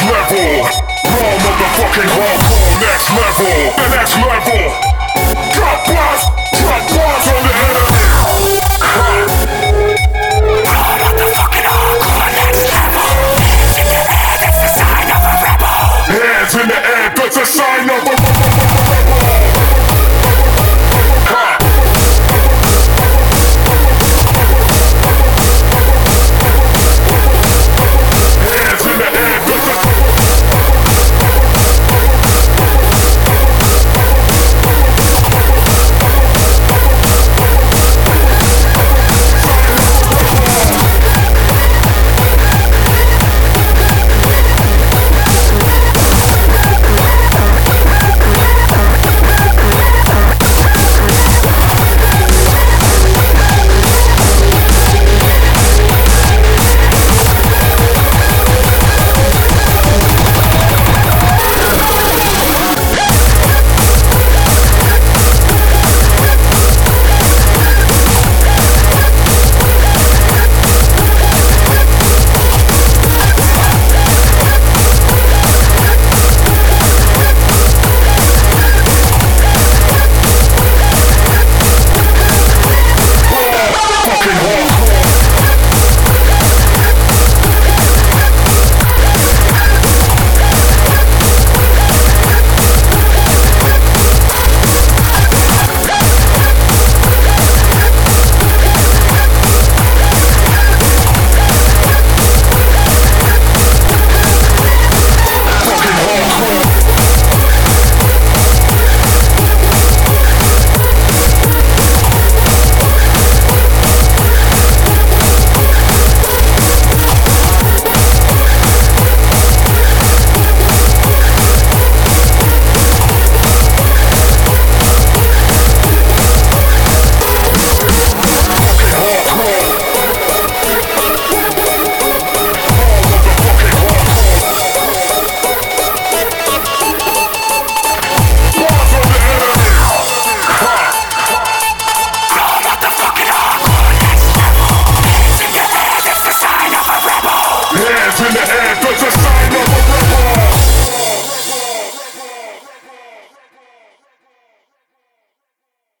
next level. Raw motherfucking hardcore, next level. The next level.